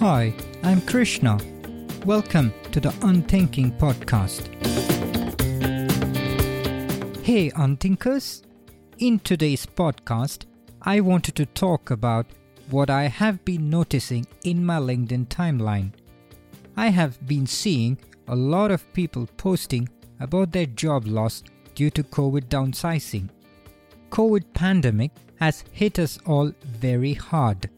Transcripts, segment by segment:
Hi, I'm Krishna. Welcome to the Unthinking Podcast. Hey, Unthinkers! In today's podcast, I wanted to talk about what I have been noticing in my LinkedIn timeline. I have been seeing a lot of people posting about their job loss due to COVID downsizing. COVID pandemic has hit us all very hard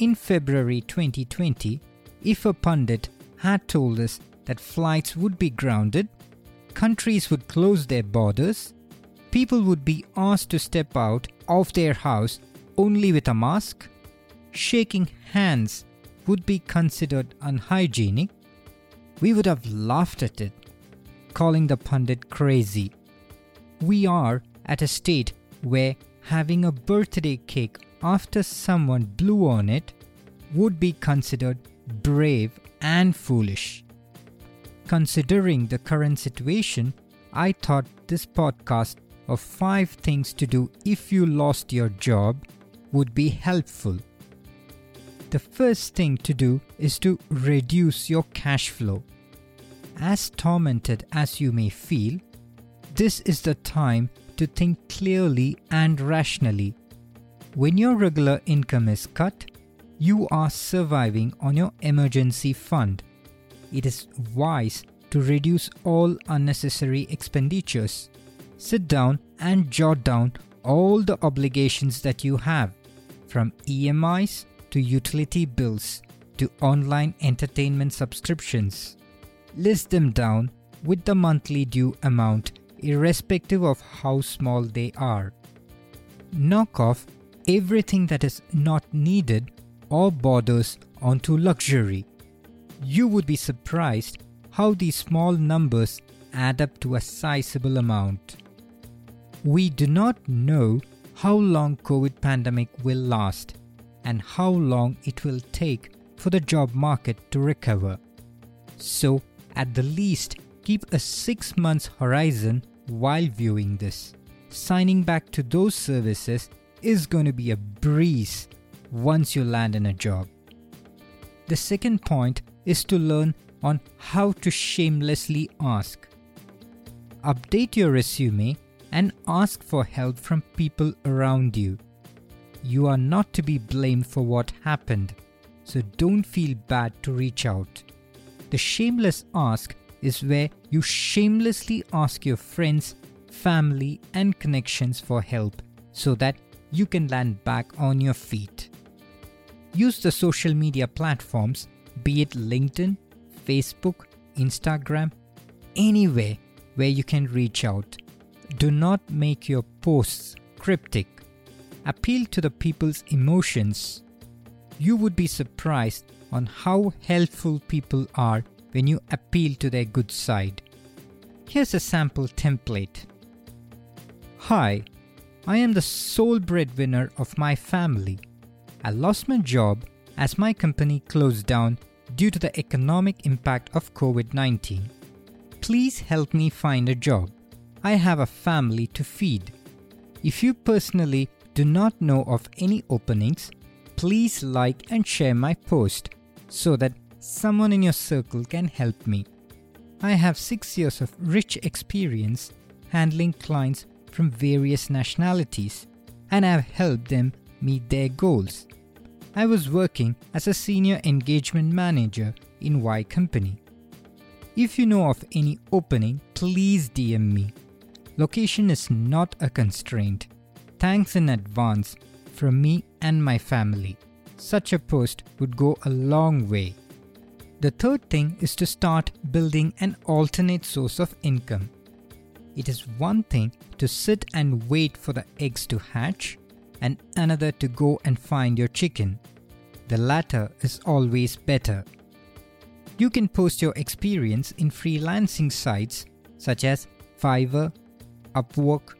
in February 2020, if a pundit had told us that flights would be grounded, countries would close their borders, people would be asked to step out of their house only with a mask, shaking hands would be considered unhygienic, we would have laughed at it, calling the pundit crazy. We are at a state where having a birthday cake after someone blew on it would be considered brave and foolish. Considering the current situation, I thought this podcast of 5 things to do if you lost your job would be helpful. The first thing to do is to reduce your cash flow. As tormented as you may feel, this is the time to think clearly and rationally. When your regular income is cut, you are surviving on your emergency fund. It is wise to reduce all unnecessary expenditures. Sit down and jot down all the obligations that you have, from EMIs to utility bills to online entertainment subscriptions. List them down with the monthly due amount, irrespective of how small they are. Knock off everything that is not needed or borders onto luxury. You would be surprised how these small numbers add up to a sizable amount. We do not know how long COVID pandemic will last and how long it will take for the job market to recover. So, at the least, keep a 6 months horizon while viewing this. Signing back to those services is going to be a breeze once you land in a job. The second point is to learn on how to shamelessly ask. Update your resume and ask for help from people around you. You are not to be blamed for what happened, so don't feel bad to reach out. The shameless ask is where you shamelessly ask your friends, family, and connections for help so that you can land back on your feet. Use the social media platforms, be it LinkedIn, Facebook, Instagram, anywhere where you can reach out. Do not make your posts cryptic. Appeal to the people's emotions. You would be surprised on how helpful people are when you appeal to their good side. Here's a sample template. Hi, I am the sole breadwinner of my family. I lost my job as my company closed down due to the economic impact of COVID 19. Please help me find a job. I have a family to feed. If you personally do not know of any openings, please like and share my post so that someone in your circle can help me. I have six years of rich experience handling clients from various nationalities and I have helped them meet their goals. I was working as a senior engagement manager in Y Company. If you know of any opening, please DM me. Location is not a constraint. Thanks in advance from me and my family. Such a post would go a long way. The third thing is to start building an alternate source of income. It is one thing to sit and wait for the eggs to hatch, and another to go and find your chicken. The latter is always better. You can post your experience in freelancing sites such as Fiverr, Upwork,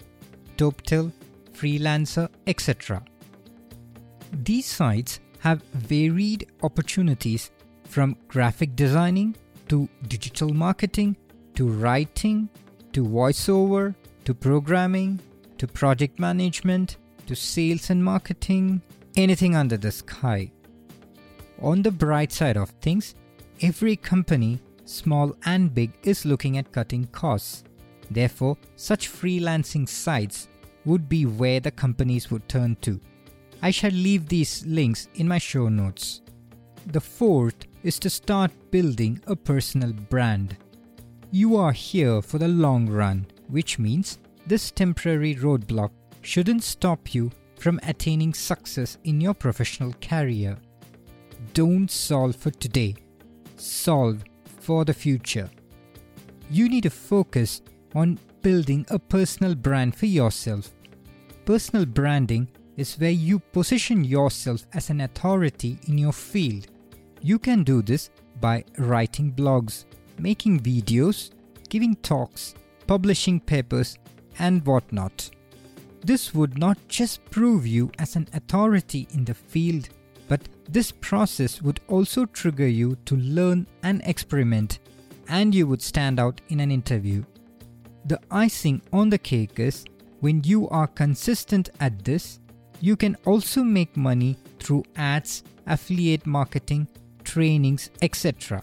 Toptal, Freelancer, etc. These sites have varied opportunities from graphic designing to digital marketing to writing to voiceover to programming to project management to sales and marketing, anything under the sky. on the bright side of things, every company, small and big, is looking at cutting costs. Therefore, such freelancing sites would be where the companies would turn to. I shall leave these links in my show notes. The fourth is to start building a personal brand. You are here for the long run, which means this temporary roadblock shouldn't stop you from attaining success in your professional career. Don't solve for today, solve for the future. You need to focus on building a personal brand for yourself. Personal branding is where you position yourself as an authority in your field. You can do this by writing blogs, making videos, giving talks, publishing papers, and whatnot. This would not just prove you as an authority in the field, but this process would also trigger you to learn and experiment, and you would stand out in an interview. The icing on the cake is when you are consistent at this, you can also make money through ads, affiliate marketing, trainings, etc.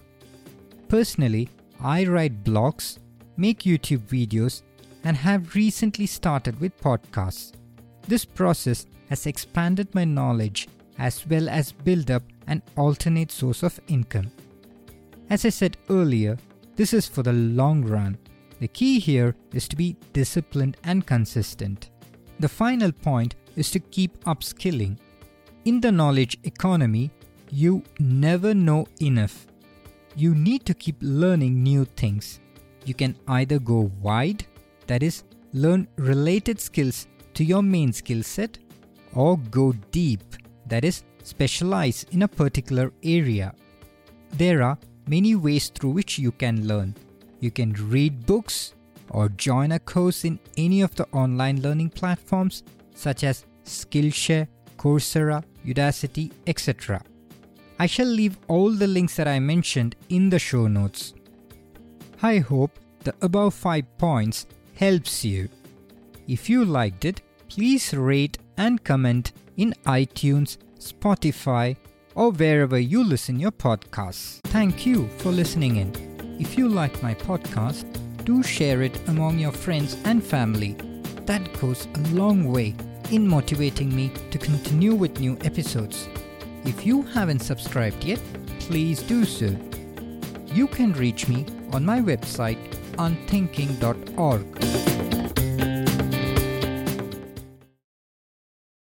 Personally, I write blogs, make YouTube videos, and have recently started with podcasts. This process has expanded my knowledge as well as build up an alternate source of income. As I said earlier, this is for the long run. The key here is to be disciplined and consistent. The final point is to keep upskilling. In the knowledge economy, you never know enough. You need to keep learning new things. You can either go wide, that is, learn related skills to your main skill set, or go deep, that is, specialize in a particular area. There are many ways through which you can learn. You can read books or join a course in any of the online learning platforms such as Skillshare, Coursera, Udacity, etc. I shall leave all the links that I mentioned in the show notes. I hope the above 5 points helps you. If you liked it, please rate and comment in iTunes, Spotify, or wherever you listen your podcasts. Thank you for listening in. If you like my podcast, do share it among your friends and family. That goes a long way in motivating me to continue with new episodes. If you haven't subscribed yet, please do so. You can reach me on my website unthinking.org.